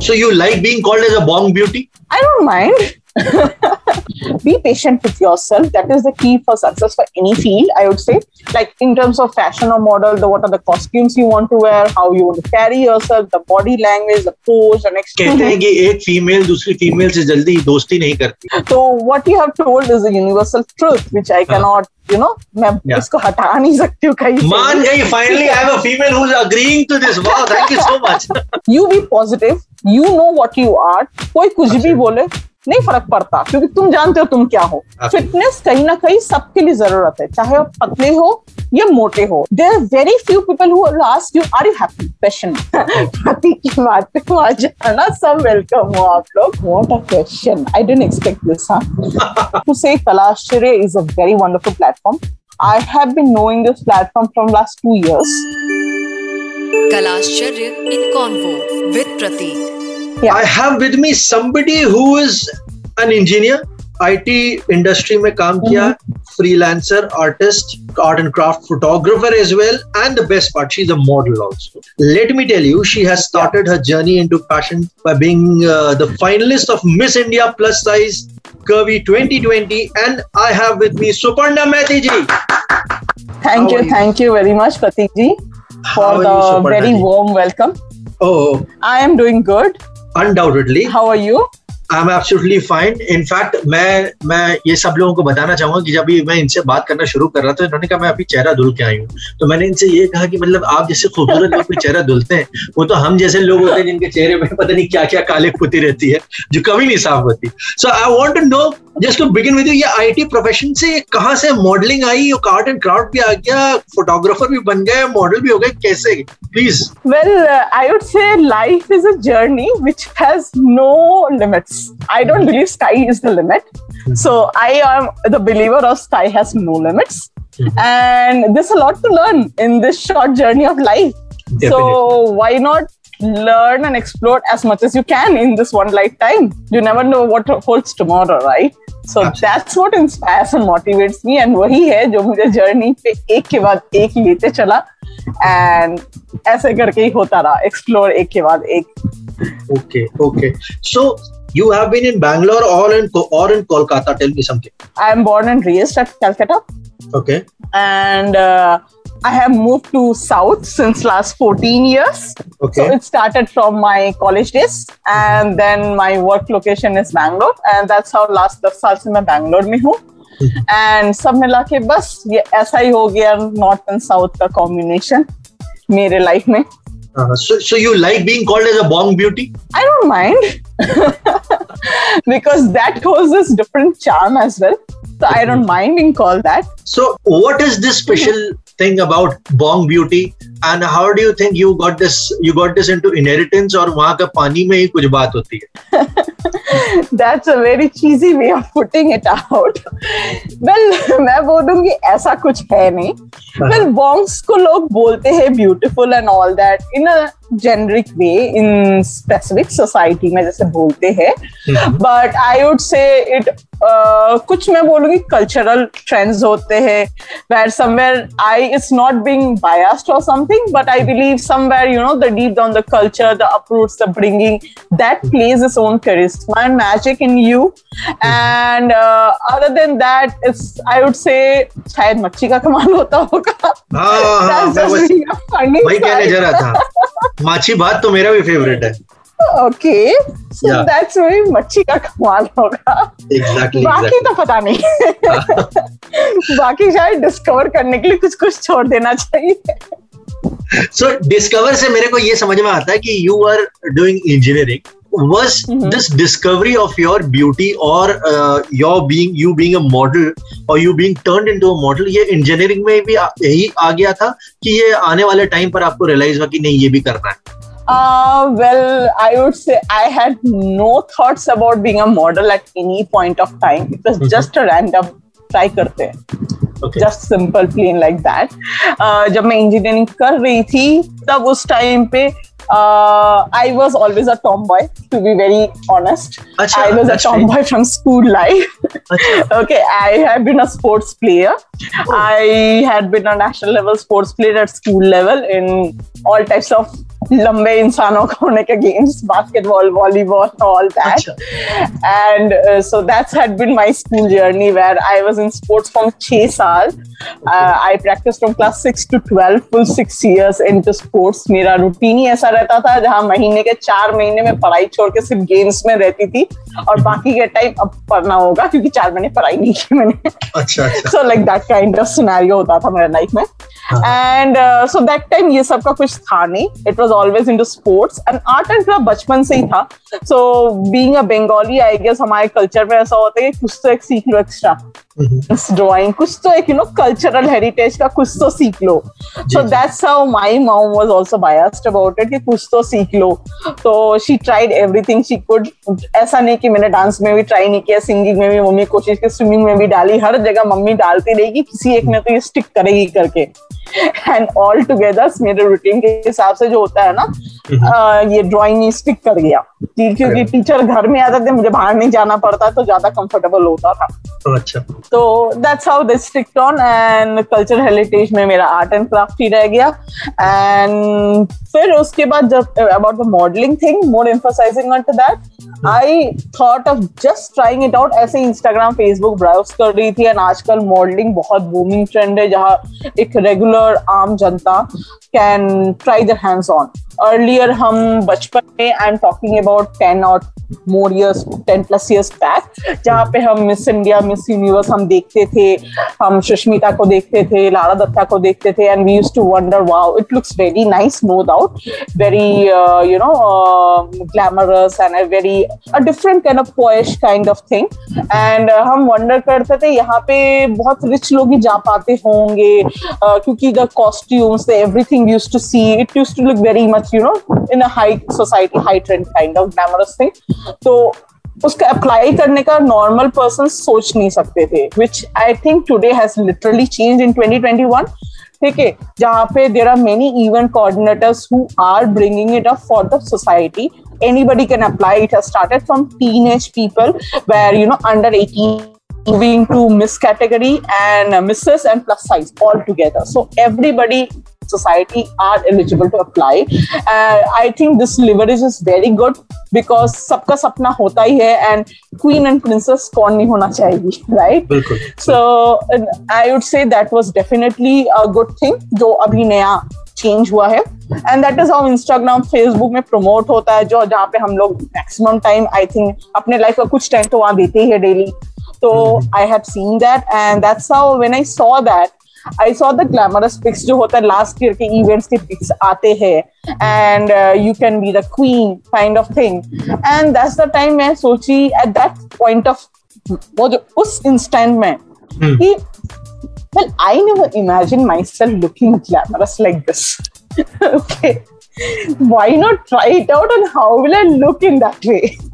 So you like being called as a bong beauty? I don't mind. be patient with yourself that is the key for success for any field i would say like in terms of fashion or model the what are the costumes you want to wear how you want to carry yourself the body language the pose and कहते हैं कि एक female दूसरी female से जल्दी दोस्ती नहीं करती so what you have told is a universal truth which i cannot you know मैं Yeah. इसको हटा नहीं सकती हूँ कहीं से मान गई finally I have a female who's agreeing to this wow thank you so much you be positive you know what you are कोई कुछ भी अच्छा। बोले नहीं फ़र्क पड़ता क्योंकि तुम जानते हो तुम क्या हो। फिटनेस कहीं ना कहीं सबके लिए ज़रूरत है चाहे आप पतले हो या मोटे हो। There very few people who ask you are you happy question पति की बात पे वहाँ जाना सब वेलकम हो आप लोग। What a question I didn't expect this to say Kalashare is a very wonderful platform. I have been knowing this platform from last two years. Kalashcharya in Convo with Pratik. I have with me somebody who is an engineer IT industry में काम किया freelancer artist art and craft photographer as well and the best part she's a model also let me tell you she has started her journey into fashion by being uh, the finalist of Miss India plus size curvy 2020 and I have with me Suparna Mehti ji Thank How you, are you? thank you very much, Pratik ji, How for are you, the Suparna very ji? warm welcome. oh I am doing good. undoubtedly How are you? I am absolutely fine in fact मैं मैं ये सब लोगों को बताना चाहूँगा कि जब भी मैं इनसे बात करना शुरू कर रहा था, इन्होंने कहा, मैं अभी चेहरा धुल के आई हूँ। तो मैंने इनसे ये कहा कि मतलब आप जैसे खूबसूरत लोग चेहरा धुलते हैं, वो तो हम जैसे लोग होते हैं जिनके चेहरे में पता नहीं क्या क्या काले पुती रहती है, जो कभी नहीं साफ़ होती। So I want to know just to begin with ये आईटी प्रोफेशन से कहाँ से मॉडलिंग आई? आर्ट एंड क्राफ्ट भी आ गया फोटोग्राफर भी बन गए मॉडल भी हो गए, कैसे? Please well I would say life is a journey which has no limits. I don't believe sky is the limit. So I am the believer of sky has no limits. And there's a lot to learn in this short journey of life. So why not learn and explore as much as you can in this one lifetime? You never know what holds tomorrow, right? So Absolutely. that's what inspires and motivates me. And वही है जो मुझे journey पे एक के बाद एक लेते चला एंड ऐसे करके ही होता रहा एक्सप्लोर एक के बाद एक Okay, okay. So you have been in Bangalore or in or in Kolkata. Tell me something. I am born and raised at Calcutta Okay. and uh, I have moved to South since last 14 years. Okay. So it started from my college days, and then my work location is Bangalore, and that's how last 10 साल से मैं बैंगलोर में हूँ. And सब मिला के बस ये ऐसा ही हो गया नॉर्थ एंड साउथ का कॉम्बिनेशन मेरे लाइफ में uh, so, so you like being called as a bong beauty? I don't mind because that holds this different charm as well. So I don't mind being called that. So, what is this special thing about bong beauty, and how do you think you got this you got this into inheritance और वहाँ का पानी में ही कुछ बात होती है? That's a very cheesy way of putting it out well मैं बोल दूँगी ऐसा कुछ है नहीं। वेल बॉन्ग्स हाँ। को लोग बोलते हैं beautiful and all that in a generic way in specific society में जैसे बोलते हैं। But I would say it कुछ मैं बोलूँगी कल्चरल ट्रेंड्स होते हैं where somewhere I is not being something, but I believe somewhere you know the deep down the culture, the uproots, the bringing that plays its own charisma and magic in you. And uh, other than that, it's I would say शायद मच्छी का कमाल होता होगा. हाँ हाँ वही कहने. जा रहा था माछी भात तो मेरा भी फेवरेट है Okay, so Yeah. that's मच्छी का कमाल होगा. एग्जैक्टली बाकी तो पता नहीं बाकी शायद डिस्कवर करने के लिए कुछ कुछ छोड़ देना चाहिए सो डिस्कवर से मेरे को ये समझ में आता है कि you are doing engineering was Mhm. this discovery of your beauty or uh, your being you being a model or you being turned into a model ये इंजीनियरिंग में भी यही आ गया था कि ये आने वाले टाइम पर आपको रियलाइज़ हुआ कि नहीं ये भी करना है Uh, well, I would say I had no thoughts about being a model at any point of time. It was Mhm. just a random try करते हैं just simple plain like that जब मैं इंजीनियरिंग कर रही थी तब उस time पे I was always a tomboy to be very honest I was a tomboy from school life okay I have been a sports player I had been a national level sports player at school level in all types of लंबे इंसानों को होने के games basketball volleyball all that and so that's had been my school journey where I was in sports from 6 साल. I practice from class 6 to 12 full 6 years into sports मेरा routine ही ऐसा रहता था जहाँ महीने के चार महीने में पढ़ाई छोड़ के सिर्फ़ गेम्स में रहती थी. और बाकी का टाइम अब पढ़ना होगा क्योंकि चार महीने पढ़ाई नहीं की मैंने। अच्छा so like that kind of scenario होता था मेरे लाइफ में। एंड सो दैट टाइम ये सब का कुछ था नहीं। It was always in sports and art and craft बचपन से ही था। So being a Bengali I guess हमारे कल्चर में ऐसा होता है कि कुछ तो एक सीख लो एक्स्ट्रा ड्राइंग कुछ तो एक यू नो कल्चरल हेरिटेज का कुछ तो सीख लो। So that's how my mom was also biased about it कि कुछ तो सीख लो। तो she tried everything she could ऐसा नहीं कि मैंने डांस में भी ट्राई नहीं किया सिंगिंग में भी मम्मी कोशिश की स्विमिंग में भी डाली हर जगह मम्मी डालती रहेगी किसी एक ने तो ये स्टिक करेगी करके। एंड ऑल टुगेदर मेरे रूटीन के हिसाब से जो होता है ना uh, ये ड्राइंग स्टिक कर गया। क्योंकि टीचर घर में आते थे मुझे बाहर नहीं जाना पड़ता तो ज़्यादा कंफर्टेबल होता था। अच्छा। तो that's how this sticked on and culture heritage में मेरा आर्ट एंड क्राफ्ट ही रह गया. एंड फिर उसके बाद जब about the modelling thing more emphasising on to that I thought of just trying it out ऐसे इंस्टाग्राम फेसबुक ब्राउज कर रही थी एंड आजकल मॉडलिंग बहुत बूमिंग ट्रेंड है जहाँ एक रेगुलर आम जनता can try the hands on earlier हम बचपन में I am talking about ten और more years ten plus years back जहाँ पे हम मिस इंडिया मिस यूनिवर्स हम देखते थे हम सुष्मिता को देखते थे लारा दत्ता को देखते थे and we use to wonder wow it looks very nice no doubt very you know glamorous and a very a different kind of posh kind of thing and हम वंडर करते थे यहाँ पे बहुत रिच लोग ही जा पाते होंगे क्योंकि the costumes everything use to see it use to look very much you know in high society high trend kind of glamorous thing तो उसका अप्लाई करने का नॉर्मल पर्सन सोच नहीं सकते थे which I think today has literally change in 2021 ठीक है, जहाँ पे there are many event coordinators who are bringing it up for the society anybody can apply. It has started from teenage people where, you know, under 18 moving to miss category and uh, misses and plus size all together so everybody society are eligible to apply. Uh, I think this leverage is very good because सबका सपना होता ही है and queen and princess कौन नहीं होना चाहिए right? So I would say that was definitely a good thing जो अभी नया चेंज हुआ है and that is how Instagram Facebook में प्रमोट होता है जो जहाँ पे हम लोग मैक्सिमम टाइम आई थिंक अपने लाइफ का कुछ टाइम तो वहाँ देते ही है डेली तो I have seen that and that's how when I saw that I saw the glamorous pics जो होता है लास्ट ईयर के इवेंट्स के पिक्स आते हैं and you can be the queen kind of thing and that's the time मैं सोची at that point of वो जो उस इंस्टेंट में hmm. कि well i never imagined myself looking glamorous like this okay why not try it out and how will i look in that way Definitely.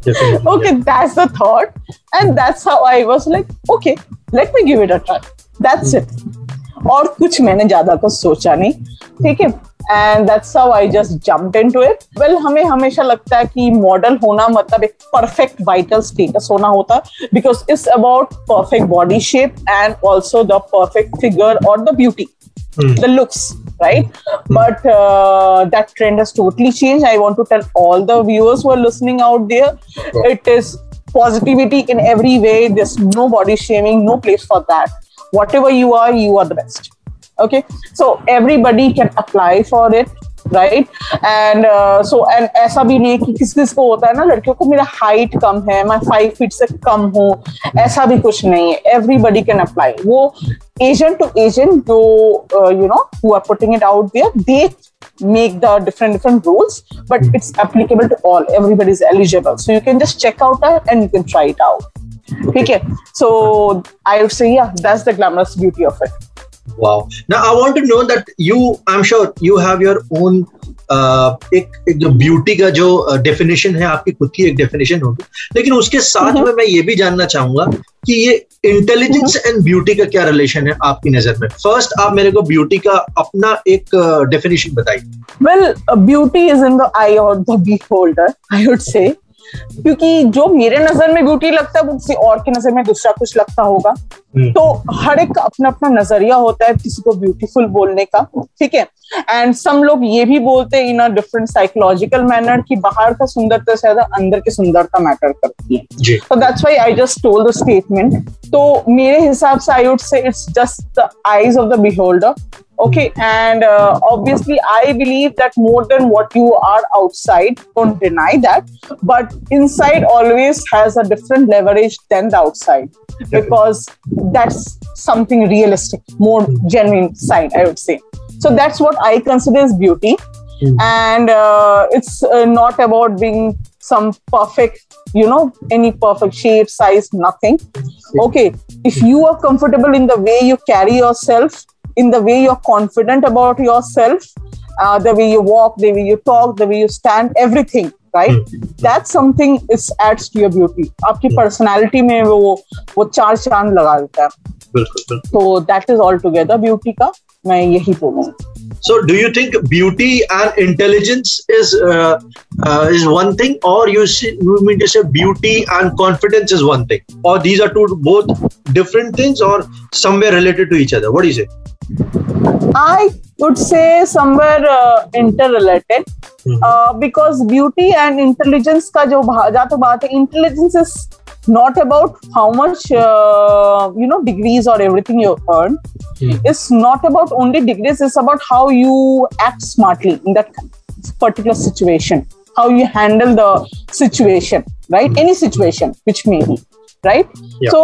okay that's the thought and that's how i was like okay let me give it a try. That's it और कुछ मैंने ज़्यादा कुछ सोचा नहीं ठीक है? And that's how I just jumped into it well हमें हमेशा लगता है कि मॉडल होना मतलब एक परफेक्ट वाइटल स्टेटस होना होता है because it's about perfect body shape and also the perfect figure और the beauty the looks right? Mm. but uh, that trend has totally changed. I want to tell all the viewers who are listening out there it is positivity in every way. There's no body shaming no place for that. Whatever you are you are the best. Okay? So everybody can apply for it right and so and ऐसा भी नहीं कि किस किस को होता है ना लड़कियों को मेरा हाइट कम है मैं फाइव फीट से कम हूँ ऐसा भी कुछ नहीं है। एवरीबडी कैन अप्लाई वो एजेंट टू एजेंट जो you know who are putting it out there they make the different different rules but it's applicable to all everybody is eligible so you can just check out and you can try it out ठीक है? So I would say that's the glamorous beauty of it Wow. Now I want to know that you, I'm sure you have your own uh, एक, एक जो beauty का जो definition है आपकी खुद की एक डेफिनेशन होगी। लेकिन उसके साथ में मैं ये भी जानना चाहूँगा कि ये इंटेलिजेंस एंड ब्यूटी का क्या रिलेशन है आपकी नज़र में? फ़र्स्ट आप मेरे को ब्यूटी का अपना एक डेफिनेशन बताइए। Well beauty is in the eye और the beholder I would say क्योंकि जो मेरे नज़र में ब्यूटी लगता है वो किसी और की नज़र में दूसरा कुछ लगता होगा। हम्म। Hmm. तो हर एक का अपना अपना नज़रिया होता है किसी को ब्यूटीफुल बोलने का ठीक है? एंड सम लोग ये भी बोलते हैं in a different psychological manner कि बाहर का सुंदरता से ज़्यादा अंदर की सुंदरता मैटर करती है। तो that's why I just told the statement तो मेरे हिसाब से I would say it's just the eyes of the beholder okay and obviously I believe that more than what you are outside don't deny that but inside always has a different leverage than the outside because that's something realistic, more genuine side, I would say. So that's what I consider as beauty. Hmm. And uh, it's uh, not about being some perfect you know any perfect shape size nothing okay if you are comfortable in the way you carry yourself in the way you're confident about yourself uh, the way you walk the way you talk the way you stand everything right that's something is adds to your beauty आपकी personality में वो वो चार चाँद लगा देता है तो that is all together beauty का मैं यही बोलूँगी So, do you think beauty and intelligence is uh, uh, is one thing, or you see, you mean to say beauty and confidence is one thing, or these are two both different things, or somewhere related to each other? What do you say? I would say somewhere uh, interrelated Mhm. uh, because beauty and intelligence का जो भा- जहाँ तो बात है intelligence is not about how much uh, you know degrees or everything you earn Mhm. it's not about only degrees it's about how you act smartly in that particular situation how you handle the situation right mm-hmm. any situation which may be right so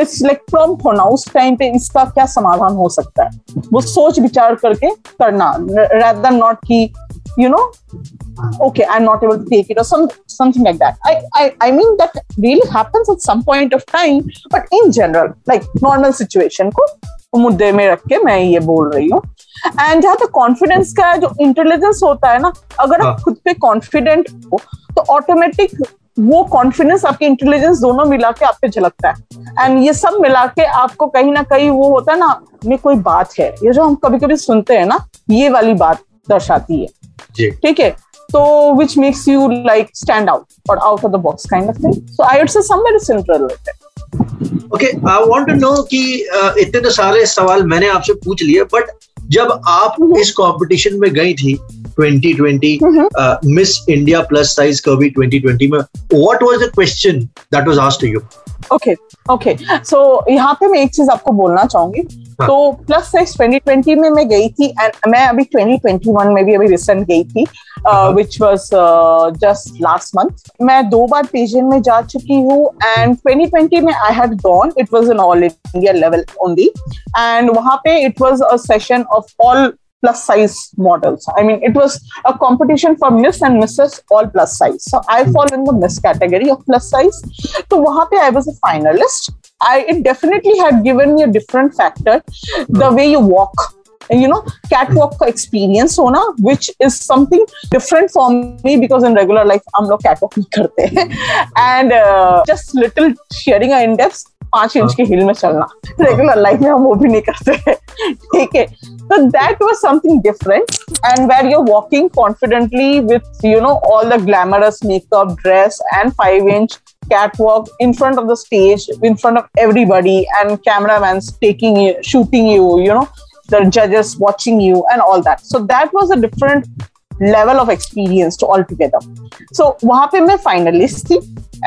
it's like from pronounce time पे इसका क्या समाधान हो सकता है? वो hmm. सोच विचार करके करना रेदर देन नॉट की you know okay I am not able to take it some something like that I I I mean that really happens at some point of time but in general like normal situation को मुद्दे में रख के मैं ये बोल रही हूँ। एंड जहाँ तक कॉन्फिडेंस का जो इंटेलिजेंस होता है ना अगर आप हाँ। खुद पे कॉन्फिडेंट हो तो ऑटोमेटिक वो कॉन्फिडेंस आपके इंटेलिजेंस दोनों मिला के आप पे झलकता है। एंड ये सब मिला के आपको कहीं ना कहीं वो होता है ना में कोई बात है। ये जो हम कभी कभी सुनते हैं ना ये वाली बात दर्शाती है। ठीक है? तो which makes you like stand out और out of the box kind of thing so I would say somewhere is interrelated okay I want to know कि इतने तो सारे सवाल मैंने आपसे पूछ लिए बट जब आप हम्म। इस कंपटीशन में गई थी 2020 हम्म। मिस इंडिया प्लस साइज़ कभी 2020 में what was the question that was asked to you okay okay so यहाँ पे मैं एक चीज़ आपको बोलना चाहूँगी हाँ. तो प्लस साइज़ 2020 में मैं गई थी एंड मैं अभी 2021 में भी अभी रिसेंट गई थी. Which was just last month मैं दो बार पेजेंट में जा चुकी हूँ एंड 2020 में I had gone it was an all India level only and वहाँ पे it was a session of all plus size models. I mean, it was a competition for Miss and Mrs. all plus size. So I fall in the Miss category of plus size. So वहाँ पे I was a finalist. I it definitely had given me a different factor. The way you walk. You know, catwalk का experience होना, which is something different for me because in regular life हम लोग catwalk नहीं करते हैं. And uh, just little sharing a index पांच inch की heel में चलना रेगुलर लाइफ में हम वो भी नहीं करते हैं ठीक है so that was something different and where you're walking confidently with you know all the glamorous makeup dress and five inch catwalk in front of the stage in front of everybody and cameraman's taking you shooting you you know the judges watching you and all that so that was a different level of experience to altogether so वहां पे मैं finalist थी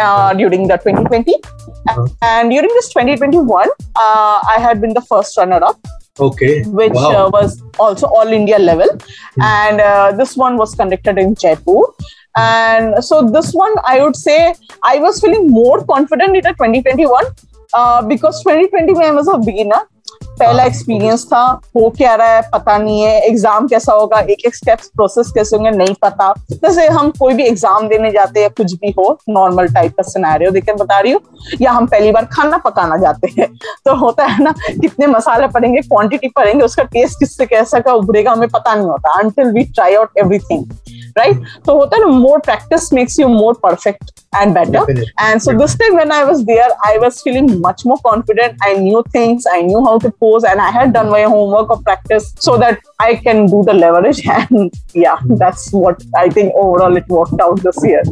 uh, during the 2020 and during this 2021 uh, i had been the first runner up okay which uh, was also all India level. And uh, this one was conducted in Jaipur. And so this one, I would say, I was feeling more confident in the 2021 uh, because 2020 में I was a beginner. पहला experience था हो क्या रहा है पता नहीं है एग्ज़ाम कैसा होगा एक एक स्टेप्स प्रोसेस कैसे होंगे नहीं पता। जैसे हम कोई भी एग्ज़ाम देने जाते हैं कुछ भी हो नॉर्मल टाइप का सिनेरियो देख बता रही हूँ या हम पहली बार खाना पकाना जाते हैं तो होता है ना कितने मसाले पड़ेंगे क्वांटिटी पड़ेंगे उसका टेस्ट किससे कैसा का उभरेगा हमें पता नहीं होता until we try out everything right तो होता है ना more practice makes you more perfect and better Definitely. and so this time when i was there i was feeling much more confident i knew things i knew how to pose and i had done my homework of practice so that i can do the leverage and yeah that's what i think overall it worked out this year.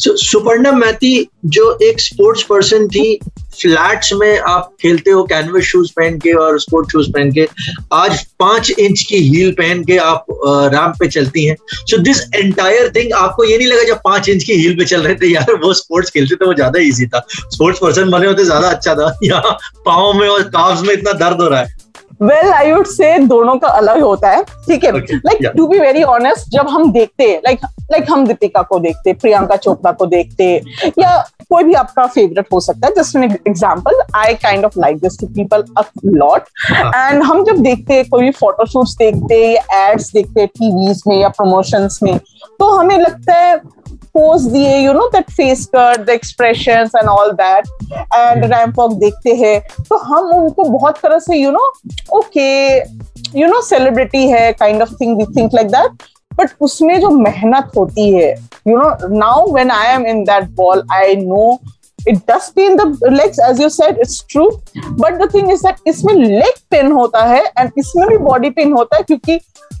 सो सुपर्णा मैती जो एक sports person थी flats में आप खेलते हो canvas shoes पहन के और स्पोर्ट शूज़ पहन के आज पाँच इंच की हील पहन के आप रैंप पे चलती हैं। सो दिस एंटायर थिंग आपको ये नहीं लगा जब पाँच इंच की हील पे चल रहे थे यार वो स्पोर्ट्स खेलते थे वो ज़्यादा इजी था। स्पोर्ट्स पर्सन बने होते ज़्यादा अच्छा था। यहाँ पाओ में और काफ्स में इतना दर्द हो रहा है। वेल आई वुड से दोनों का अलग होता है। ठीक है? Like to be very honest जब हम देखते हैं लाइक लाइक हम दीपिका को देखते प्रियंका चोपड़ा को देखते या कोई भी आपका फेवरेट हो सकता है just an example I kind of like this to people a lot and हम जब देखते हैं कोई भी फोटोशूट्स देखते हैं या एड्स देखते हैं टीवीज में या प्रमोशंस में तो हमें लगता है पोज दिए you know that face cut the expressions and all that and walk देखते हैं तो हम उनको बहुत तरह से you know okay you know celebrity है kind of thing we think like that but उसमें जो मेहनत होती है you know now when I am in that ball I know it does pain the legs, as you said, it's true. But the thing is that इसमें leg pain होता है and इसमें भी बॉडी पेन होता है क्योंकि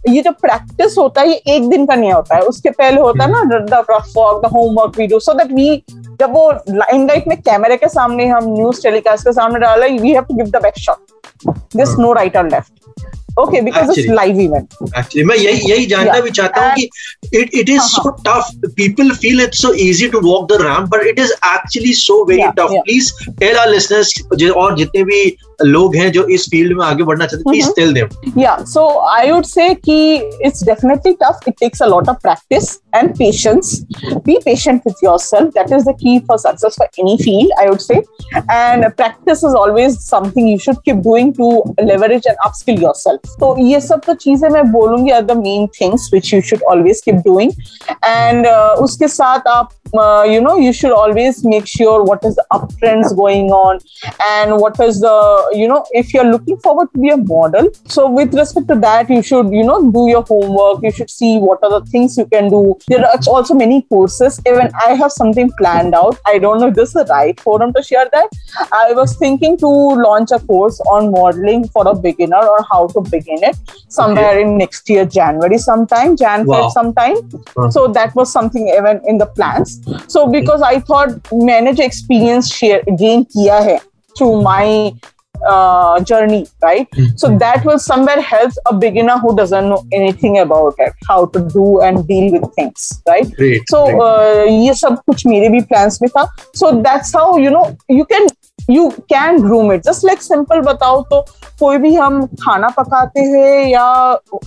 ये जो प्रैक्टिस होता है, ये एक दिन का नहीं होता है। उसके पहले होता है ना the rough work the homework video so that we जब वो लाइन लाइट में कैमरे के सामने हम न्यूज़ टेलीकास्ट के सामने डाला we have to give the best shot this no right और left okay because it's live event actually मैं यही यही जानना भी चाहता हूँ कि it it is so tough people feel it's so easy to walk the ramp but it is actually so very tough please tell our listeners और जितने भी लोग हैं जो इस फ़ील्ड में आगे बढ़ना चाहते हैं प्लीज़ टेल देम या सो आई वुड से कि it's definitely tough it takes a lot of practice and patience be patient with yourself that is the key for success for any field I would say and practice is always something you should keep doing to leverage and upskill yourself तो ये सब तो चीज़ें मैं बोलूँगी are the main things which you should always keep doing and उसके साथ आप uh, you know you should always make sure what is the uptrends going on and what is the you know if you're looking forward to be a model. So with respect to that you should you know do your homework. You should see what are the things you can do. There are also many courses. Even i have something planned out. I don't know if this is the right forum to share that. I was thinking to launch a course on modeling for a beginner or how to begin it somewhere okay. in next year january sometime jan wow. sometime. Uh-huh. so that was something even in the plans so because I thought मैंने जो experience share gain किया है through my journey right so that will somewhere help a beginner who doesn't know anything about it how to do and deal with things right so ये सब कुछ मेरे भी plans में था. So that's how you know you can you can groom it just like simple बताओ तो कोई भी हम खाना पकाते हैं या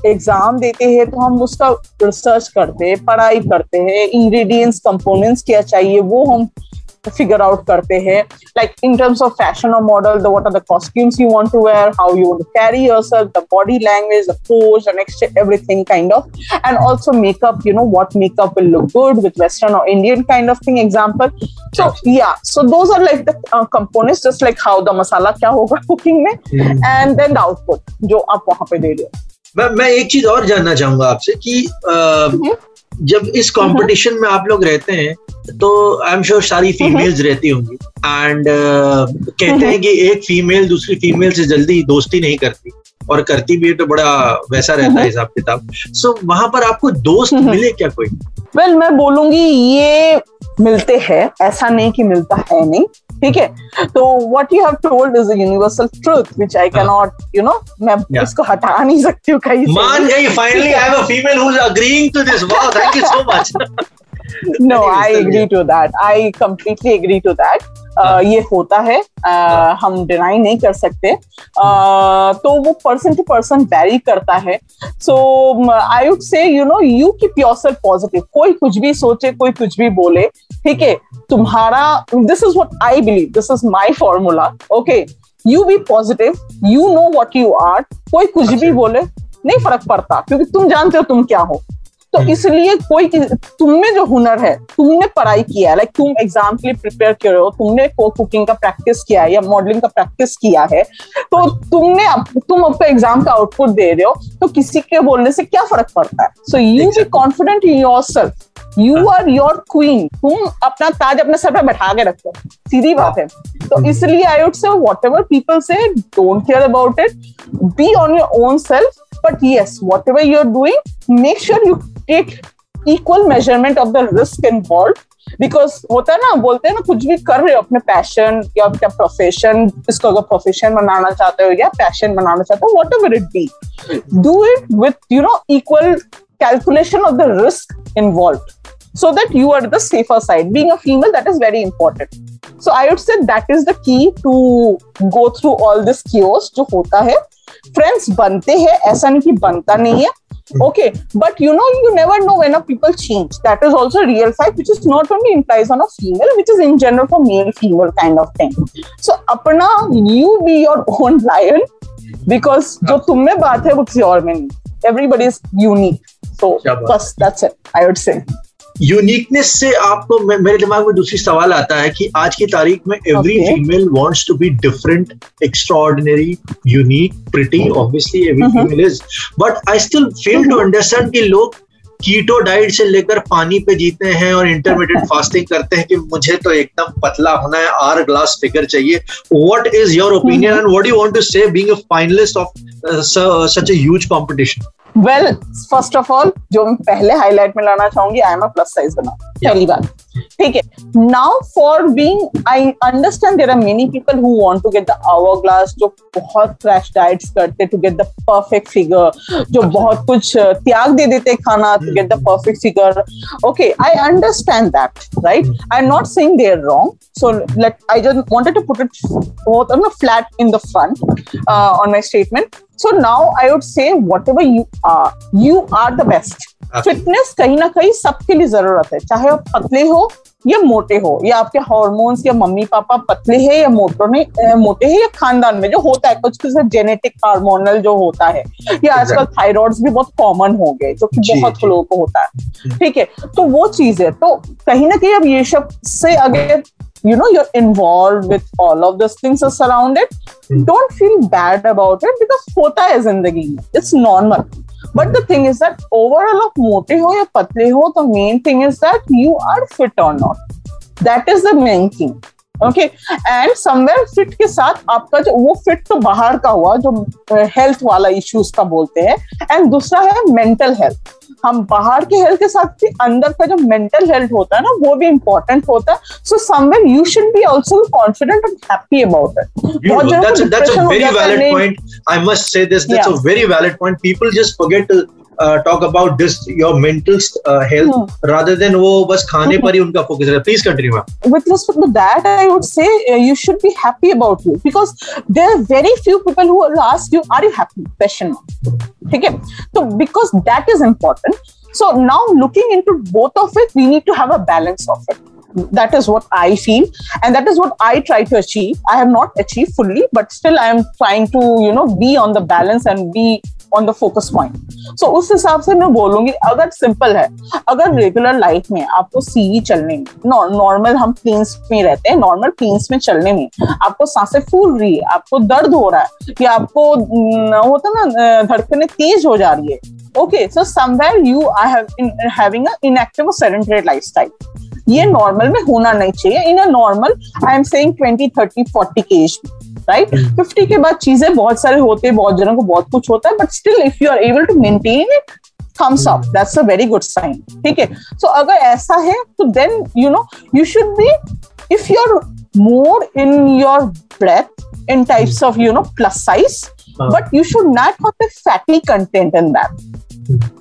एग्ज़ाम देते हैं तो हम उसका रिसर्च करते हैं, पढ़ाई करते हैं इंग्रेडिएंट्स कंपोनेंट्स क्या चाहिए वो हम figure out karte hai like in terms of fashion or model the what are the costumes you want to wear how you want to carry yourself the body language the pose and next everything kind of and also makeup you know what makeup will look good with western or indian kind of thing example so yeah so those are like the uh, components just like how the masala kya hoga cooking mein mm. and then the output jo aap wahan pe de rahe ho मैं मैं एक चीज़ और जानना चाहूँगा आपसे कि आ, जब इस कंपटीशन में आप लोग रहते हैं तो आई एम श्योर सारी फीमेल्स रहती होंगी। एंड uh, कहते हैं कि एक फीमेल दूसरी फीमेल से जल्दी दोस्ती नहीं करती। और करती भी है तो बड़ा वैसा रहता है हिसाब किताब। सो so, वहाँ पर आपको दोस्त मिले क्या कोई? वेल well, मैं बोलूँगी ये मिलते हैं। ऐसा नहीं कि मिलता है नहीं। ठीक है? तो what you have told is a universal truth which I can not you know मैं yeah. इसको हटा नहीं सकती हूँ कहीं मान गई finally I have a female who is agreeing to this wow thank you so much no i agree to that. I completely agree to that. Uh, ये होता है। uh, हम डिनाई नहीं कर सकते। uh, तो वो पर्सन टू पर्सन वेरी करता है। So I would say you know you keep your self positive कोई कुछ भी सोचे कोई कुछ भी बोले ठीक है? तुम्हारा this is what I believe this is my formula okay you be positive you know what you are कोई कुछ भी अच्छा। बोले नहीं फ़र्क पड़ता क्योंकि तुम जानते हो तुम क्या हो। तो हम्म। इसलिए कोई तुमने जो हुनर है तुमने पढ़ाई किया है लाइक तुम एग्ज़ाम के लिए प्रिपेयर कर रहे हो तुमने को कुकिंग का प्रैक्टिस किया है या मॉडलिंग का प्रैक्टिस किया है तो तुमने तुम अपने एग्ज़ाम का आउटपुट दे रहे हो तो किसी के बोलने से क्या फ़र्क पड़ता है? So you be confident in your self you are your queen तुम अपना ताज अपने सर पे बैठा के रखते हो सीधी बात है। तो इसलिए I would say whatever people say don't care about it be on your own self but yes, whatever you're doing, make sure you take equal measurement of the risk involved. Because होता है ना, बोलते हैं ना, कुछ भी कर रहे हो, अपने पैशन या क्या प्रोफेशन इसको अगर प्रोफेशन बनाना चाहते हो या पैशन बनाना चाहते हो whatever it be do it with you know equal calculation of the risk involve so that you are the safer side being a female that is very important so I would say that is the key to go through all this की जो होता है friends बनते हैं ऐसा नहीं कि बनता नहीं है। Okay but you know you never know when a people change that is also real fact which is not only implies on a female which is in general for male female kind of thing so अपना you be your own lion because जो तुम में बात है वो किसी और में नहीं। एवरीबडी इज़ यूनिक सो बस that's it I would say uniqueness से आपको मेरे दिमाग में दूसरी सवाल आता है कि आज की तारीख में every female wants to be different extraordinary unique pretty obviously every female is but I still fail to understand कि लोग कीटो डाइट से लेकर पानी पे जीते हैं और इंटरमीडिएट फास्टिंग करते हैं कि मुझे तो एकदम पतला होना है आर ग्लास फिगर चाहिए। What is your opinion and what you want to say being a finalist of such a huge competition well first of all जो मैं पहले हाईलाइट में लाना चाहूँगी I am a plus size बना। पहली बात। ठीक है? Now for being I understand there are many people who want to get the hourglass जो बहुत क्रैश डाइट्स करते to get the perfect figure जो बहुत कुछ त्याग दे देते खाना to get the perfect figure okay I understand that right I am not saying they are wrong so let i just wanted to put it both on a flat in the front uh, on my statement. So now i would say whatever you are you are the best. Fitness कहीं ना कहीं सबके लिए ज़रूरत है। चाहे आप पतले हो या मोटे हो या आपके हॉर्मोन्स या मम्मी पापा पतले हैं या मोटो ने मोटे हैं या खानदान में जो होता है कुछ कुछ जेनेटिक हार्मोनल जो होता है। या आजकल थायराइड्स भी बहुत कॉमन हो गए जो कि बहुत लोगों को होता है। ठीक है तो वो चीज़ है। तो कहीं ना कहीं अब ये सबसे अगर you know you're involved with all of those things are surrounded mm. don't feel bad about it because hota hai zindagi it's normal but the thing is that overall of mote ho ya patle ho the main thing is that you are fit or not that is the main thing okay and somewhere fit के साथ आपका जो वो fit तो बाहर का हुआ जो हेल्थ वाला इश्यूज़ का बोलते हैं एंड दूसरा है मेंटल हेल्थ हम बाहर के हेल्थ के साथ भी अंदर का जो मेंटल हेल्थ होता है ना वो भी इम्पोर्टेंट होता है so somewhere you should be also confident and happy about it that's a, that's a very valid point i must say this that's yeah. a very valid point people just forget talk about this your mental health rather than वो बस खाने पर ही उनका focus रहता please continue ma'am with respect to that I would say you should be happy about you because there are very few people who will ask you are you happy question ठीक है? तो because that is important so now looking into both of it we need to have a balance of it that is what i feel, and that is what i try to achieve. I have not achieved fully, but still i am trying to, you know, be on the balance and be on the focus point so उस हिसाब से मैं बोलूँगी, अगर simple है, अगर regular life में आपको सीढ़ी चलने में नॉर्मल हम प्लेन्स में रहते हैं नॉर्मल प्लेन्स में चलने में, आपको साँसें फूल रही है, आपको दर्द हो रहा है, या आपको होता ना धड़कने तेज हो जा रही है okay so somewhere you I having a inactive sedentary lifestyle ये नॉर्मल में होना नहीं चाहिए। In a normal I am saying 20 30 40 के एज राइट right? Hmm. 50 के बाद चीज़ें बहुत सारे होते हैं बहुत जनों को बहुत कुछ होता है but still if you are able to maintain it thumbs up that's a very good sign ठीक है? सो अगर ऐसा है तो then you know you should be if you are more in your breath in types of you know plus size but you should not have the fatty content in that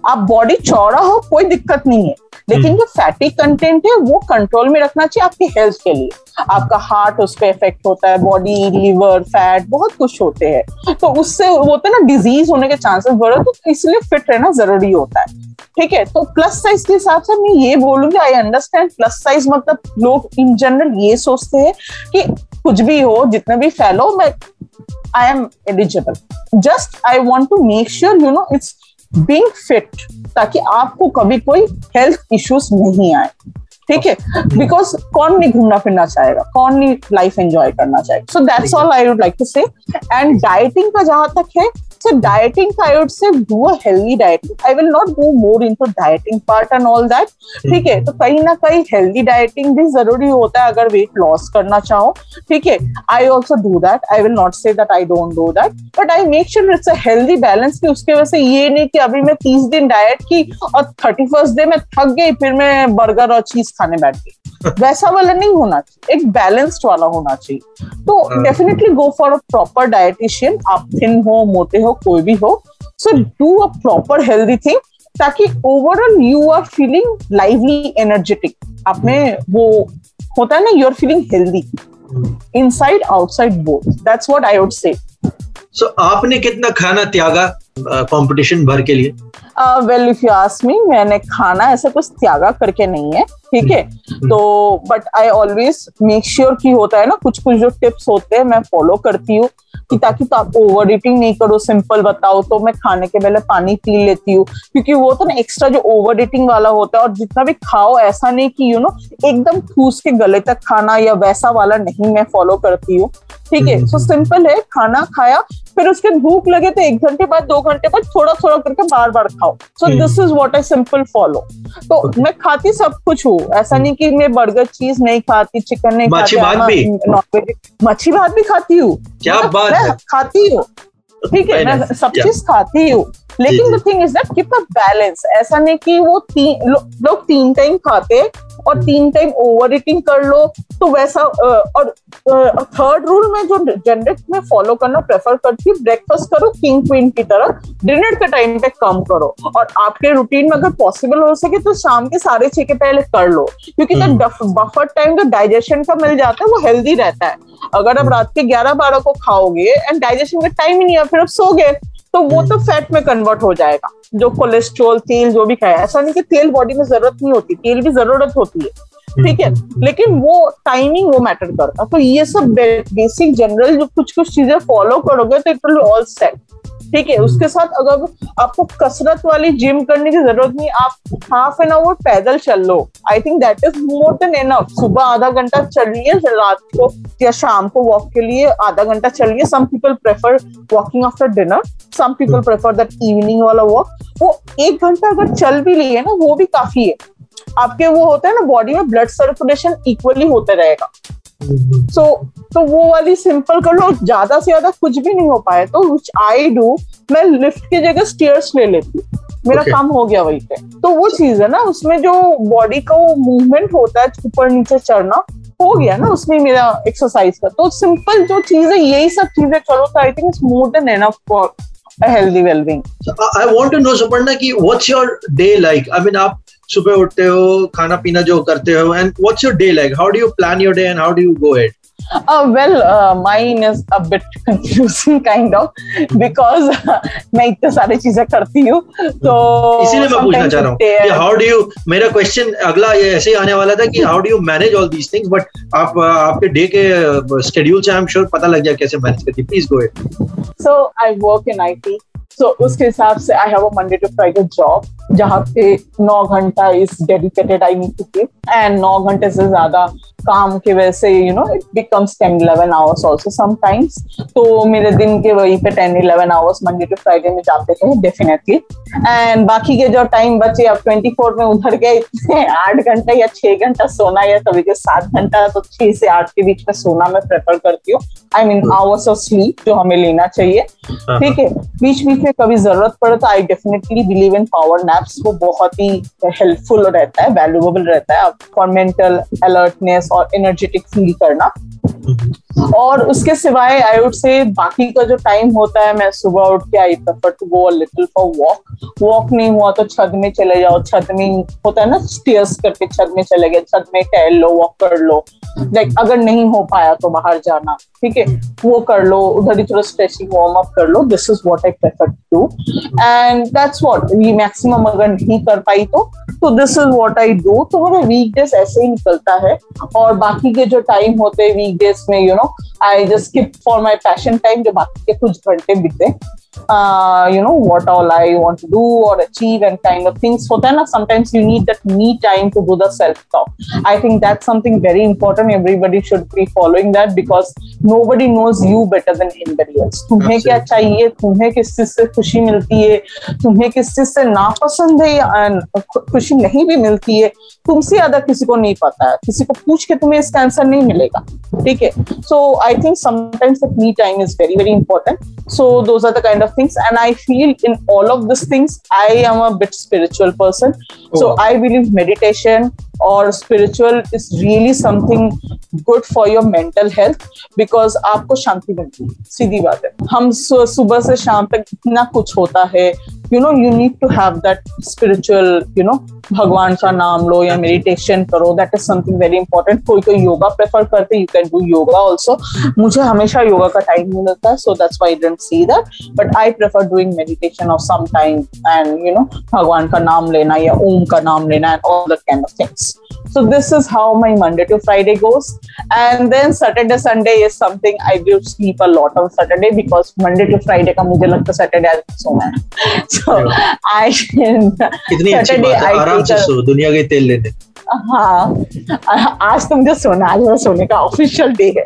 आप body चौड़ा हो कोई दिक्कत नहीं है। लेकिन जो fatty content है वो कंट्रोल में रखना चाहिए आपकी हेल्थ के लिए। आपका हार्ट उस पर इफ़ेक्ट होता है बॉडी लिवर फैट बहुत कुछ होते हैं। तो उससे होते हैं ना डिज़ीज़ होने के चांसेस बढ़े तो इसलिए फिट रहना ज़रूरी होता है। ठीक है? तो प्लस साइज़ के हिसाब से मैं ये बोलूँगी आई अंडरस्टैंड प्लस साइज़ मतलब लोग इन जनरल ये सोचते हैं कि कुछ भी हो जितना भी फैलो मैं I am eligible just I want to make sure you know it's being fit ताकि आपको कभी कोई हेल्थ इश्यूज़ नहीं आए। ठीक है? बिकॉज़ कौन नहीं घूमना फिरना चाहेगा? कौन नहीं लाइफ एंजॉय करना चाहेगा? So that's all I would like to say and dieting का जहाँ तक है So dieting, I would say, do a healthy dieting. I will not go more into dieting part and all that. ठीक है तो कहीं ना कहीं हेल्दी डाइटिंग भी ज़रूरी होता है अगर वेट लॉस करना चाहो। ठीक है I also do that I will not say that I don't do that but I make sure it's a healthy balance की उसके वजह से ये नहीं कि अभी मैं तीस दिन डाइट की और थर्टी फ़र्स्ट डे में थक गई फिर मैं बर्गर और चीज़ खाने बैठ गई। वैसा वाला नहीं होना चाहिए। एक बैलेंस्ड वाला होना चाहिए। तो definitely go for a proper dietitian आप थिन हो मोटे हो कोई भी हो। So do a proper healthy thing ताकि overall you are feeling lively energetic आप में वो होता है ना you are feeling healthy inside outside both that's what I would say so आपने कितना खाना त्यागा? कंपटीशन भर के लिए? Well if you ask me मैंने खाना ऐसा कुछ त्यागा करके नहीं है ठीक है? तो but I always make sure की होता है ना कुछ कुछ जो टिप्स होते हैं मैं फॉलो करती हूँ कि ताकि तो आप ओवर ईटिंग नहीं करो सिंपल बताओ तो मैं खाने के पहले पानी पी लेती हूँ क्योंकि वो तो ना एक्स्ट्रा जो ओवर ईटिंग वाला होता है और जितना भी खाओ ऐसा नहीं कि यू नो एकदम ठूस के गले तक खाना या वैसा वाला नहीं मैं फॉलो करती हूँ। ठीक है सो सिंपल है खाना खाया फिर उसके भूख लगे तो एक घंटे बाद दो घंटे बाद थोड़ा थोड़ा करके बार बार खाओ so this is what I simple follow तो मैं खाती सब कुछ हूँ। ऐसा नहीं कि मैं बर्गर चीज़ नहीं खाती चिकन नहीं खाती भी? नॉनवेज मच्छी भात भी खाती हूँ। क्या मतलब बात खाती हूँ। ठीक है मैं सब चीज़ खाती हूँ। लेकिन जी, the thing is that keep a balance ऐसा नहीं कि वो तीन लोग लो, तीन टाइम खाते और तीन टाइम ओवर ईटिंग कर लो तो वैसा और थर्ड रूल में जो जनरेट में फॉलो करना प्रेफर करती हूँ ब्रेकफास्ट करो किंग क्वीन की तरह डिनर के टाइम पे कम करो। और आपके रूटीन में अगर पॉसिबल हो सके तो शाम के साढ़े छह के पहले कर लो क्योंकि तो बफर टाइम जो डाइजेशन का मिल जाता है वो हेल्दी रहता है। अगर आप रात के ग्यारह बारह को खाओगे एंड डाइजेशन का टाइम ही नहीं है फिर आप सो गए। तो वो तो फैट में कन्वर्ट हो जाएगा। जो कोलेस्ट्रोल तेल जो भी खाया ऐसा नहीं कि तेल बॉडी में ज़रूरत नहीं होती। तेल भी ज़रूरत होती है। ठीक है? लेकिन वो टाइमिंग वो मैटर करता। तो ये सब बेसिक जनरल जो कुछ कुछ चीज़ें फॉलो करोगे तो इट विल ऑल सेट ठीक है? उसके साथ अगर आपको कसरत वाली जिम करने की ज़रूरत नहीं आप हाफ़ एन आवर पैदल चल लो। I think that is more than enough सुबह आधा घंटा चलिए रात को या शाम को वॉक के लिए आधा घंटा चलिए। Some people prefer walking after dinner some people prefer that evening वाला वॉक वो एक घंटा अगर चल भी लिए ना वो भी काफ़ी है। आपके वो होता है ना बॉडी में ब्लड सर्कुलेशन इक्वली होता रहेगा। सो तो वो वाली सिंपल कर लो ज़्यादा से ज़्यादा कुछ भी नहीं हो पाए तो विच आई डू मैं लिफ्ट की जगह स्टेयर्स ले लेती हूँ। मेरा Okay. काम हो गया वहीं पे। तो वो चीज़ है ना उसमें जो बॉडी का वो मूवमेंट होता है ऊपर नीचे चढ़ना हो गया ना उसमें मेरा एक्सरसाइज का। तो सिंपल जो चीज़ है यही सब चीज़ें करो तो I think it's more than enough for a healthy wellbeing So, I I want to know Suparna कि what's your day like? I mean आप सुबह उठते हो खाना पीना जो करते हो and what's your day like? How do you plan your day and how do you go ahead? Uh, well, uh, mine is a bit confusing kind of because मैं इतने सारी चीज़ें करती हूँ तो इसीलिए मैं पूछना चाह रहा हूँ। हाउ डू यू मेरा क्वेश्चन अगला ये ऐसे ही आने वाला था कि how do you manage all these things but आप आपके डे के शेड्यूल से आई एम श्योर पता लग गया कैसे मैनेज करती please go it So I work in IT. So, उसके हिसाब से I have a Monday to Friday job जहाँ पे नौ घंटा is dedicated I need to and नौ घंटे से ज़्यादा काम के वजह से you know it becomes ten eleven hours also sometimes तो मेरे दिन के वहीं पे ten eleven hours Monday to Friday में जाते थे डेफिनेटली एंड बाकी के जो टाइम बचे अब ट्वेंटी फोर में उधर गए इतने आठ घंटा या छह घंटा सोना या कभी के सात घंटा तो छह से आठ के बीच में सोना मैं प्रेफर करती हूँ. I mean hours of sleep जो हमें लेना चाहिए. ठीक है बीच बीच में कभी ज़रूरत पड़े तो I definitely believe in power naps वो बहुत ही हेल्पफुल रहता है वैल्यूएबल रहता है. फॉर मेंटल अलर्टनेस और एनर्जेटिक फील करना। और उसके सिवाय आई वुड से बाकी का जो टाइम होता है मैं सुबह उठ के I prefer to go little for walk walk नहीं हुआ तो छत में चले जाओ। छत में होता है ना स्टेयर्स करके छत में चले गए। छत में टहल लो वॉक कर लो। लाइक अगर नहीं हो पाया तो बाहर जाना, ठीक है? वो कर लो, उधर ही थोड़ा स्ट्रेचिंग वार्म अप कर लो this is what I prefer to and that's what ये मैक्सिमम अगर नहीं कर पाई तो तो this is what I do तो मेरा वीकडेज ऐसे ही निकलता है। और बाकी के जो टाइम होते हैं वीकडेज में you know I just skip for my passion time जो बाकी के कुछ घंटे बीते। uh, you know what all I want to do or achieve and kind of things. So then sometimes you need that me time to do the self talk. I think that's something very important. Everybody should be following that because nobody knows you better than anybody else. तुम्हें क्या चाहिए तुम्हें किस चीज से खुशी मिलती है तुम्हें किस चीज से नापसंद है या खुशी नहीं भी मिलती है तुमसे ज्यादा किसी को नहीं पता है किसी को पूछ के तुम्हें इसका आंसर नहीं मिलेगा ठीक है so I think sometimes that me time is very very important so those are the kind of things and i feel in all of these things i am a bit spiritual person oh. so i believe meditation or spiritual is really something good for your mental health because आपको शांति मिलती है सीधी बात है हम सुबह से शाम तक इतना कुछ होता है you know you need to have that spiritual you know भगवान का नाम लो या मेडिटेशन करो that is something very important कोई कोई योगा प्रेफर करते you can do yoga also मुझे हमेशा योगा का टाइम नहीं मिलता so that's why didn't see that but I prefer doing meditation of some time and you know भगवान का नाम लेना या ओम का नाम लेना and all that kind of things So this is how my Monday to Friday goes. And then Saturday, Sunday is something I do sleep a lot on Saturday because Monday to Friday का मुझे लगता Saturday I सोना है. So I Saturday I आराम से दुनिया के तेल लेने हाँ। आज तो मुझे सोना आज सोने का ऑफिशियल डे है।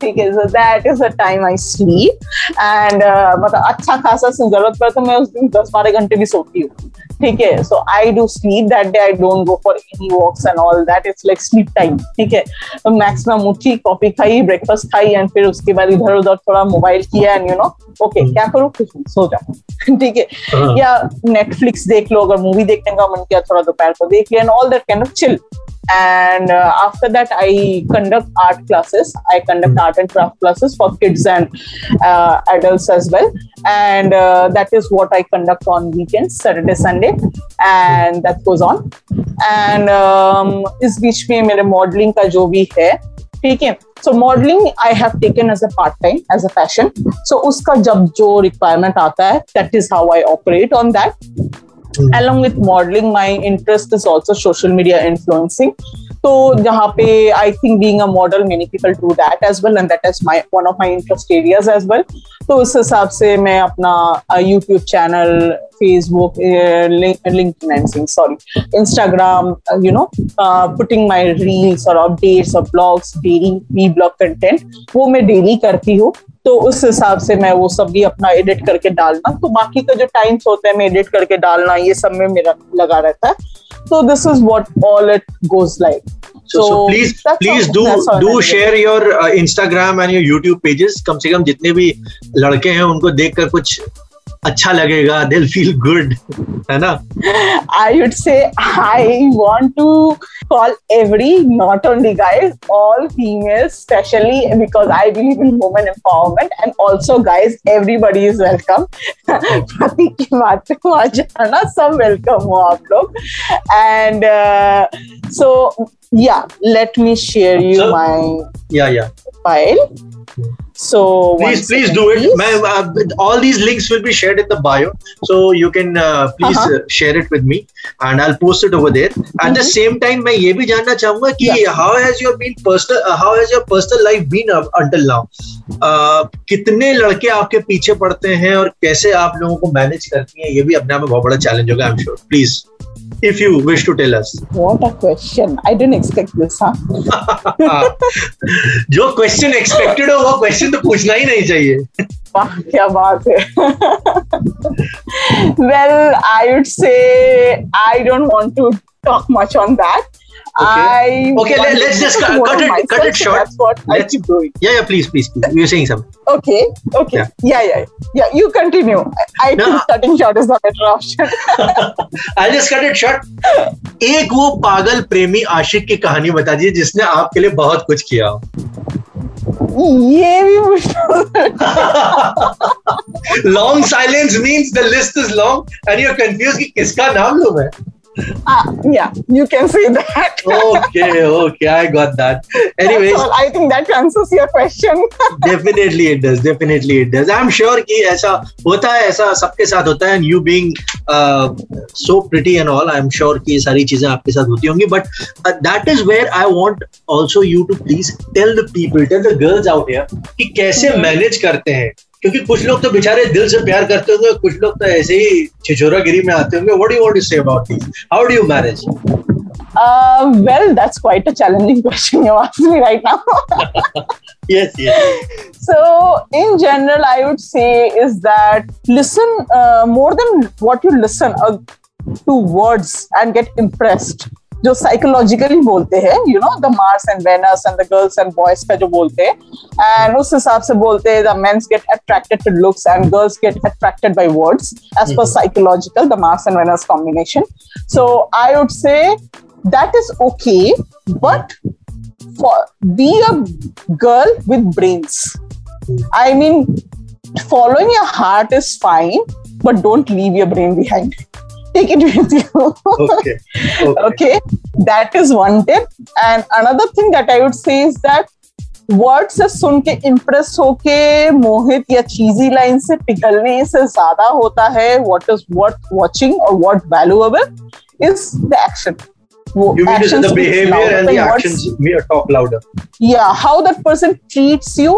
ठीक है so that is the time I sleep and मतलब अच्छा खासा ज़रूरत पड़े तो मैं उस दिन दस बारह घंटे भी सोती हूँ। ठीक है so I do sleep that day I don't go for any walks and all that it's like sleep time ठीक है। तो मैक्सिमम उठी कॉफ़ी खाई ब्रेकफास्ट खाई एंड फिर उसके बाद इधर उधर थोड़ा मोबाइल किया एंड यू नो ओके क्या करूँ? कुछ सो जाओ ठीक है हाँ। या नेटफ्लिक्स देख लो अगर मूवी देखने का मन किया थोड़ा दोपहर को देख लिया and all that can Of chill and uh, after that i conduct art classes i conduct art and craft classes for kids and uh, adults as well and uh, that is what i conduct on weekends saturday sunday and that goes on and um, इस बीच में मेरे modelling का जो भी है ठीक है so modelling I have taken as a part time as a fashion so उसका जब जो रिक्वायरमेंट आता है that is how I operate on that mm. along with modeling my interest is also social media influencing तो जहाँ पे I think being a model many people do that as well and that is my one of my interest areas as well तो उस हिसाब से मैं अपना YouTube channel Facebook LinkedIn sorry Instagram you know putting my reels और updates और blogs daily vlog content वो मैं डेली करती हूँ। तो उस हिसाब से मैं वो सब भी अपना एडिट करके डालना। तो बाकी का जो टाइम्स होते हैं, मैं एडिट करके डालना, ये सब में मेरा लगा रहता है। तो this is what all it goes like. So, so, so please please do do share your uh, Instagram and your YouTube pages. कम से कम जितने भी लड़के हैं उनको देखकर कुछ अच्छा लगेगा दिल फील गुड है ना? I would say I want to call every not only guys all female specially because I believe in women empowerment and also guys everybody is welcome की बात आ जाना सब वेलकम हो आप लोग एंड सो या let me share you my या file. So please, please do it. My, uh, all these links will be shared in the bio, so you can uh, please uh-huh. uh, share it with me, and I'll post it over there. At Mm-hmm. The mm-hmm. same time, मैं ये भी जानना चाहूँगा कि yeah. how has your been personal, uh, how has your personal life been uh, until now? Uh, कितने लड़के आपके पीछे पड़ते हैं और कैसे आप लोगों को मैनेज करती हैं ये भी अपने आप में बहुत बड़ा चैलेंज होगा I am sure please if you wish to tell us. What a question. I didn't expect this, huh? जो क्वेश्चन एक्सपेक्टेड हो वो क्वेश्चन तो पूछना ही नहीं चाहिए वाह क्या बात है well i would say i don't want to talk much on that Okay. I okay, let, us just cut, cut it, cut it short. That's what let's, I keep doing. Yeah, yeah, please, please, please. You're saying something. Okay, okay. Yeah, yeah, yeah. yeah you continue. I I no. think cutting short is the better option. I'll just cut it short. एक वो पागल प्रेमी आशिक की कहानी बता दीजिए जिसने आपके लिए बहुत कुछ किया ये भी मुश्किल long silence means the list is long and you are confuse कि किसका नाम लूँ मैं Uh, yeah, you can say that. okay, okay, I got that. Anyways, I think that answers your question. definitely it does. Definitely it does. I'm sure कि ऐसा होता है ऐसा सबके साथ होता है and you being uh, so pretty and all I'm sure कि ये सारी चीज़ें आपके साथ होती होंगी but uh, that is where I want also you to please tell the people tell the girls out here कि कैसे मैनेज करते हैं क्योंकि कुछ लोग तो बेचारे दिल से प्यार करते होंगे कुछ लोग तो ऐसे ही छिछोरागिरी में आते होंगे what you want to say about this how do you manage Uh, well, that's quite a challenging question you asked me right now. yes, yes. So, in general, I would say is that listen uh, more than what you listen uh, to words and get impressed. जो psychologically बोलते हैं you know the Mars and Venus and the girls and boys का जो बोलते हैं and उस हिसाब से बोलते हैं the mens get attracted to looks and girls get attracted by words as per psychological the Mars and Venus combination so I would say that is okay but for be a girl with brains. I mean following your heart is fine but don't leave your brain behind. take it with you Okay. Okay. okay that is one tip and another thing that i would say is that word से सुन के impress होके मोहित या चीजी line से पिघलने से ज्यादा होता है व्हाट इज वर्थ वाचिंग और what valuable is the action वो You mean to say actions the speak behavior louder and the than words. actions may talk louder. yeah how that person treats you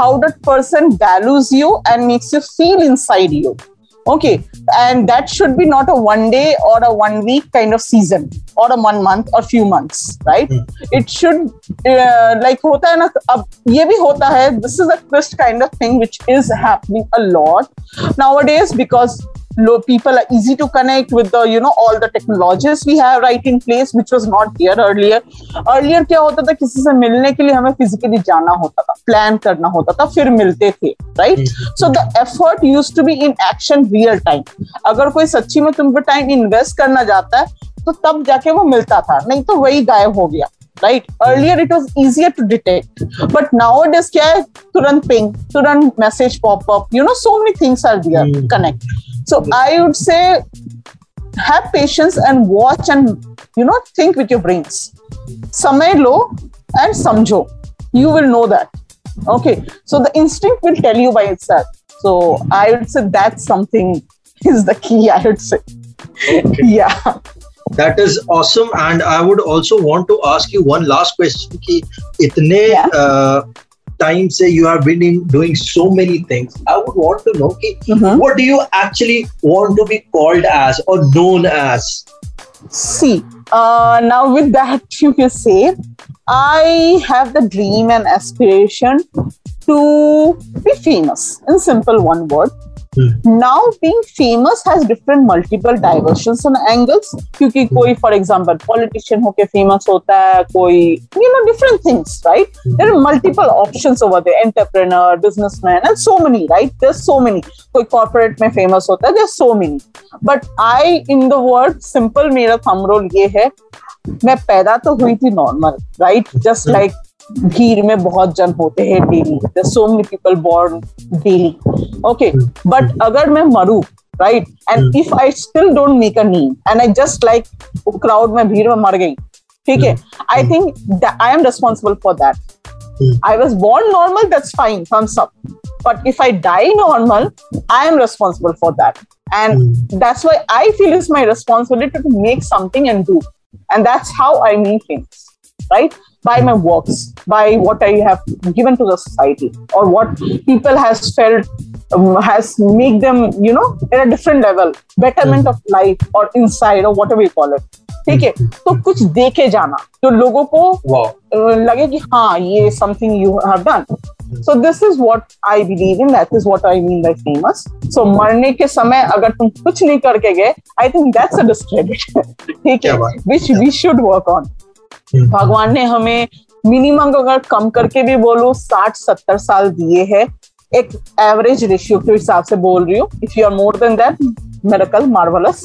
how that person values you and makes you feel inside you okay and that should be not a one day or a one week kind of season or a one month or few months right? It should uh, like hota hai na ab ye bhi hota hai this is a twist kind of thing which is happening a lot nowadays because people are easy to connect with the you know all the technologies we have right in place which was not there earlier earlier क्या होता था किसी से मिलने के लिए हमें physically जाना होता था प्लान करना होता था फिर मिलते थे right so the effort use to be in action real time अगर कोई सच्ची में तुम पे टाइम इन्वेस्ट करना जाता है तो तब जाके वो मिलता था नहीं तो वही गायब हो गया right earlier it was easier to detect but nowadays क्या है तुरंत ping तुरंत message pop up you know so many things are there Hmm. connect So I would say have patience and watch and you know think with your brains. Samay lo and samjo, You will know that. Okay. So the instinct will tell you by itself. So I would say that's something is the key, I would say. Okay. yeah. That is awesome. And I would also want to ask you one last question. Ki itne, yeah. uh, time say you have been in doing so many things. I would want to know कि Mhm. what do you actually want to be called as or known as? See, uh, now with that, you can say, I have the dream and aspiration to be famous in simple one word. Now being famous has different multiple diversion angles क्योंकि कोई for example politician होके famous होता है कोई you know different things right there are multiple option entrepreneur business man and so many right there so many कोई corporate में famous होता है there so many but I in the word simple मेरा thumb rule ये है मैं पैदा तो हुई थी नॉर्मल राइट जस्ट लाइक भीड़ में बहुत जन होते हैं daily so many people born daily okay but अगर मैं मरू right and if I still don't make a name and I just like crowd में भीड़ में मर गई ठीक है? I think I am responsible for that I was born normal that's fine from सब but if I die normal I am responsible for that and that's why I feel is my responsibility to make something and do and that's how I mean things right By my works, by what I have given to the society, or what people has felt um, has make them, you know, at a different level, betterment of life or inside or whatever you call it. ठीक है तो कुछ देके जाना जो लोगों को Wow. लगे कि हाँ ये something you have done so this is what I believe in that is what I mean by famous so मरने के समय अगर तुम कुछ नहीं करके गए I think that's a discredit ठीक है क्या बात। Which we should work on भगवान ने हमें मिनिमम अगर कम करके भी बोलो साठ सत्तर साल दिए हैं। एक एवरेज रेशियो के हिसाब से बोल रही हूँ। If you are more than that medical marvellous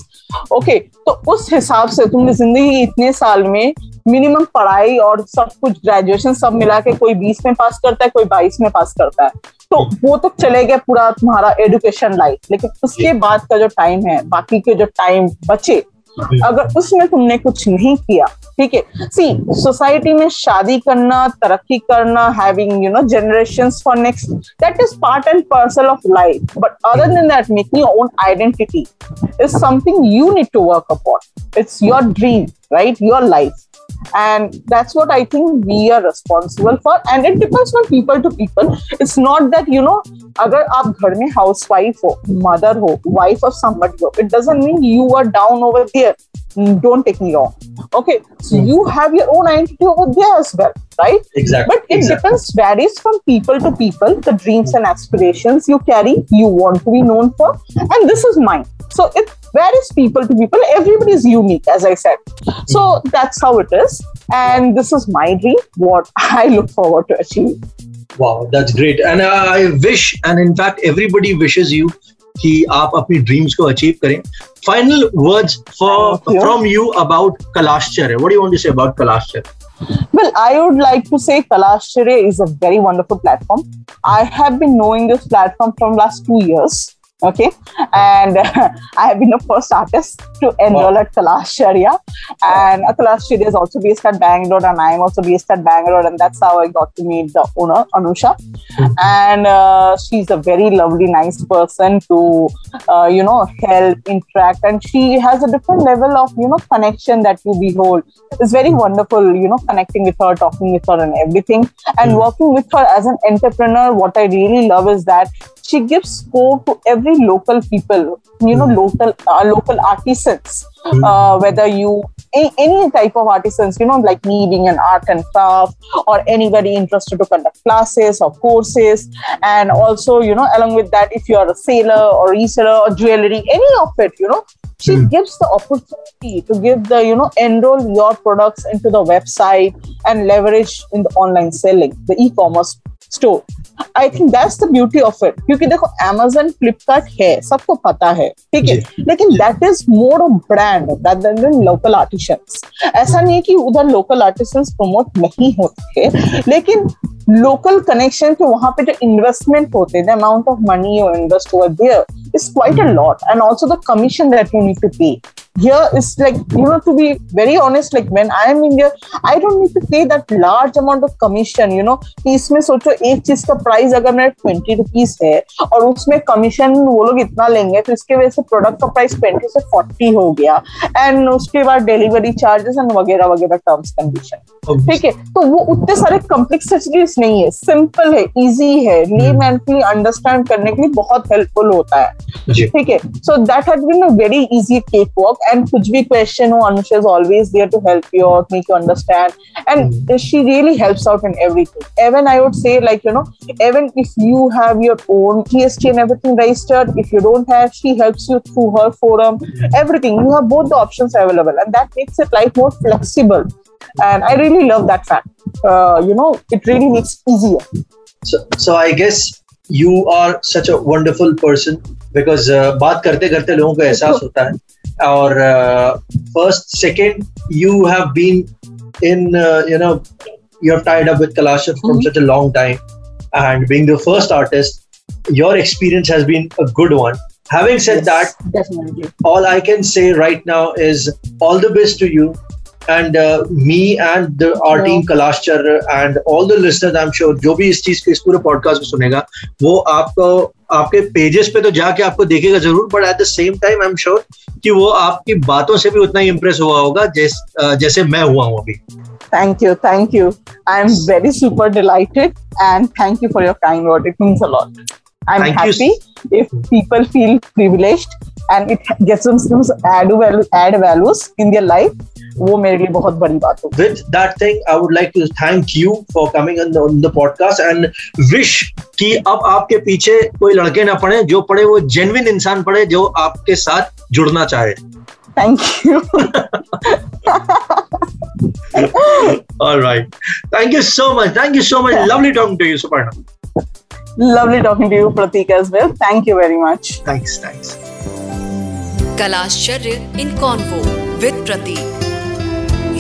okay तो उस हिसाब से तुमने ज़िंदगी इतने साल में मिनिमम पढ़ाई और सब कुछ ग्रेजुएशन सब मिला के कोई बीस में पास करता है कोई बाईस में पास करता है। तो वो तो चले गया पूरा तुम्हारा एडुकेशन लाइफ लेकिन उसके बाद का जो टाइम है बाकी के जो टाइम बचे अगर उसमें तुमने कुछ नहीं किया ठीक है सी सोसाइटी में शादी करना तरक्की करना having you know generation for next that is part and parcel of life but other than that making your own identity is something you need to work upon it's your dream right your life and that's what i think we are responsible for and it depends on people to people it's not that you know agar aap ghar mein housewife ho mother ho wife of somebody ho it doesn't mean you are down over there don't take me wrong. Okay so mm. you have your own identity over there as well right? Exactly but it exactly. depends varies from people to people the dreams and aspirations you carry you want to be known for and this is mine. So it varies people to people. Everybody is unique as i said. So mm. that's how it is and this is my dream what i look forward to achieve. Wow that's great. And i wish and in fact everybody wishes you कि आप अपनी dreams को achieve करें final words for from you about Kalashcharya what do you want to say about Kalashcharya Well, I would like to say Kalashcharya is a very wonderful platform. I have been knowing this platform from last two years. Okay? And uh, i have been the first artist to enroll wow. at Kalashcharya and uh, Kalashcharya is also based at Bangalore and I am also based at Bangalore and that's how I got to meet the owner Anusha. Mm-hmm. and uh, she's a very lovely nice person to uh, you know help interact and she has a different level of you know connection that you behold. It's very wonderful you know connecting with her talking with her and everything. And mm-hmm. working with her as an entrepreneur what I really love is that she gives scope to every local people you know mm. local uh, local artisans mm. uh, whether you a, any type of artisans you know like me being an art and craft or anybody interested to conduct classes or courses and also you know along with that if you are a sailor or reseller or jewelry any of it you know she mm. gives the opportunity to give the you know enroll your products into the website and leverage in the online selling the e-commerce store. I think that's the beauty of it क्योंकि देखो Amazon Flipkart है सबको पता है ठीक है? लेकिन that is more of brand local artisans ऐसा नहीं है कि उधर लोकल आर्टिशंस प्रमोट नहीं होते लेकिन लोकल कनेक्शन के वहाँ पे जो इन्वेस्टमेंट होते हैं the amount of money you invest over there is quite a lot and also the commission that you need to pay here is like you know to be very honest like when i am in here i don't need to pay that large amount of commission you know. इसमें सोचो एक चीज़ का price अगर मेरा twenty rupees है और उसमें commission वो लोग इतना लेंगे तो इसके वजह से प्रोडक्ट का प्राइस ट्वेंटी से फोर्टी हो गया. एंड उसके बाद डिलीवरी चार्जेस एंड वगैरह वगैरह टर्म्स कंडीशन ठीक है? तो वो उतने सारे कॉम्प्लेक्सिटीज नहीं है. सिंपल है इजी है. ले मैन के लिए अंडरस्टैंड करने के लिए बहुत हेल्पफुल होता है. ठीक है so that has been a very easy cake work and kuch bhi question ho anusha is always there to help you or make you understand and mm. she really helps out in everything even i would say like you know even if you have your own gst and everything registered if you don't have she helps you through her forum everything you have both the options available and that makes it life more flexible and i really love that fact uh, you know it really makes easier so so i guess you are such a wonderful person because uh, बात करते करते लोगों को एहसास होता है or uh, first second you have been in uh, you know you have tied up with Kalasha from mm-hmm. such a long time and being the first artist your experience has been a good one having said yes, that definitely. all i can say right now is all the best to you and uh, me and the, our team Kalashchar and all the listeners I'm sure जो भी इस चीज़ के इस पूरे podcast में सुनेगा वो आपको आपके पेजेस पे तो जाके आपको देखेगा ज़रूर but at the same time I am sure कि वो आपकी बातों से भी उतना ही इम्प्रेस हुआ होगा जैस, जैसे मैं हुआ हूँ अभी Thank you, thank you. I am very super delighted and thank you for your kind word. It means a lot. I'm thank happy you. if people feel it gets them add, add values in their life वो मेरे लिए बहुत बड़ी बात हो with that thing I would like to thank you for coming on the podcast and wish कि अब आपके पीछे कोई लड़के ना पड़े जो पड़े वो जेन्युइन इंसान पड़े जो आपके साथ जुड़ना चाहे thank you All right. Thank you so much. Thank you so much. Lovely talking to you, Suparna. Lovely talking to you, Pratik, as well. Thank you very much. Thanks. Thanks. Kalashcharya in convo with Prateek.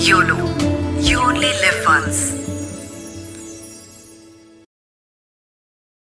You know you only live once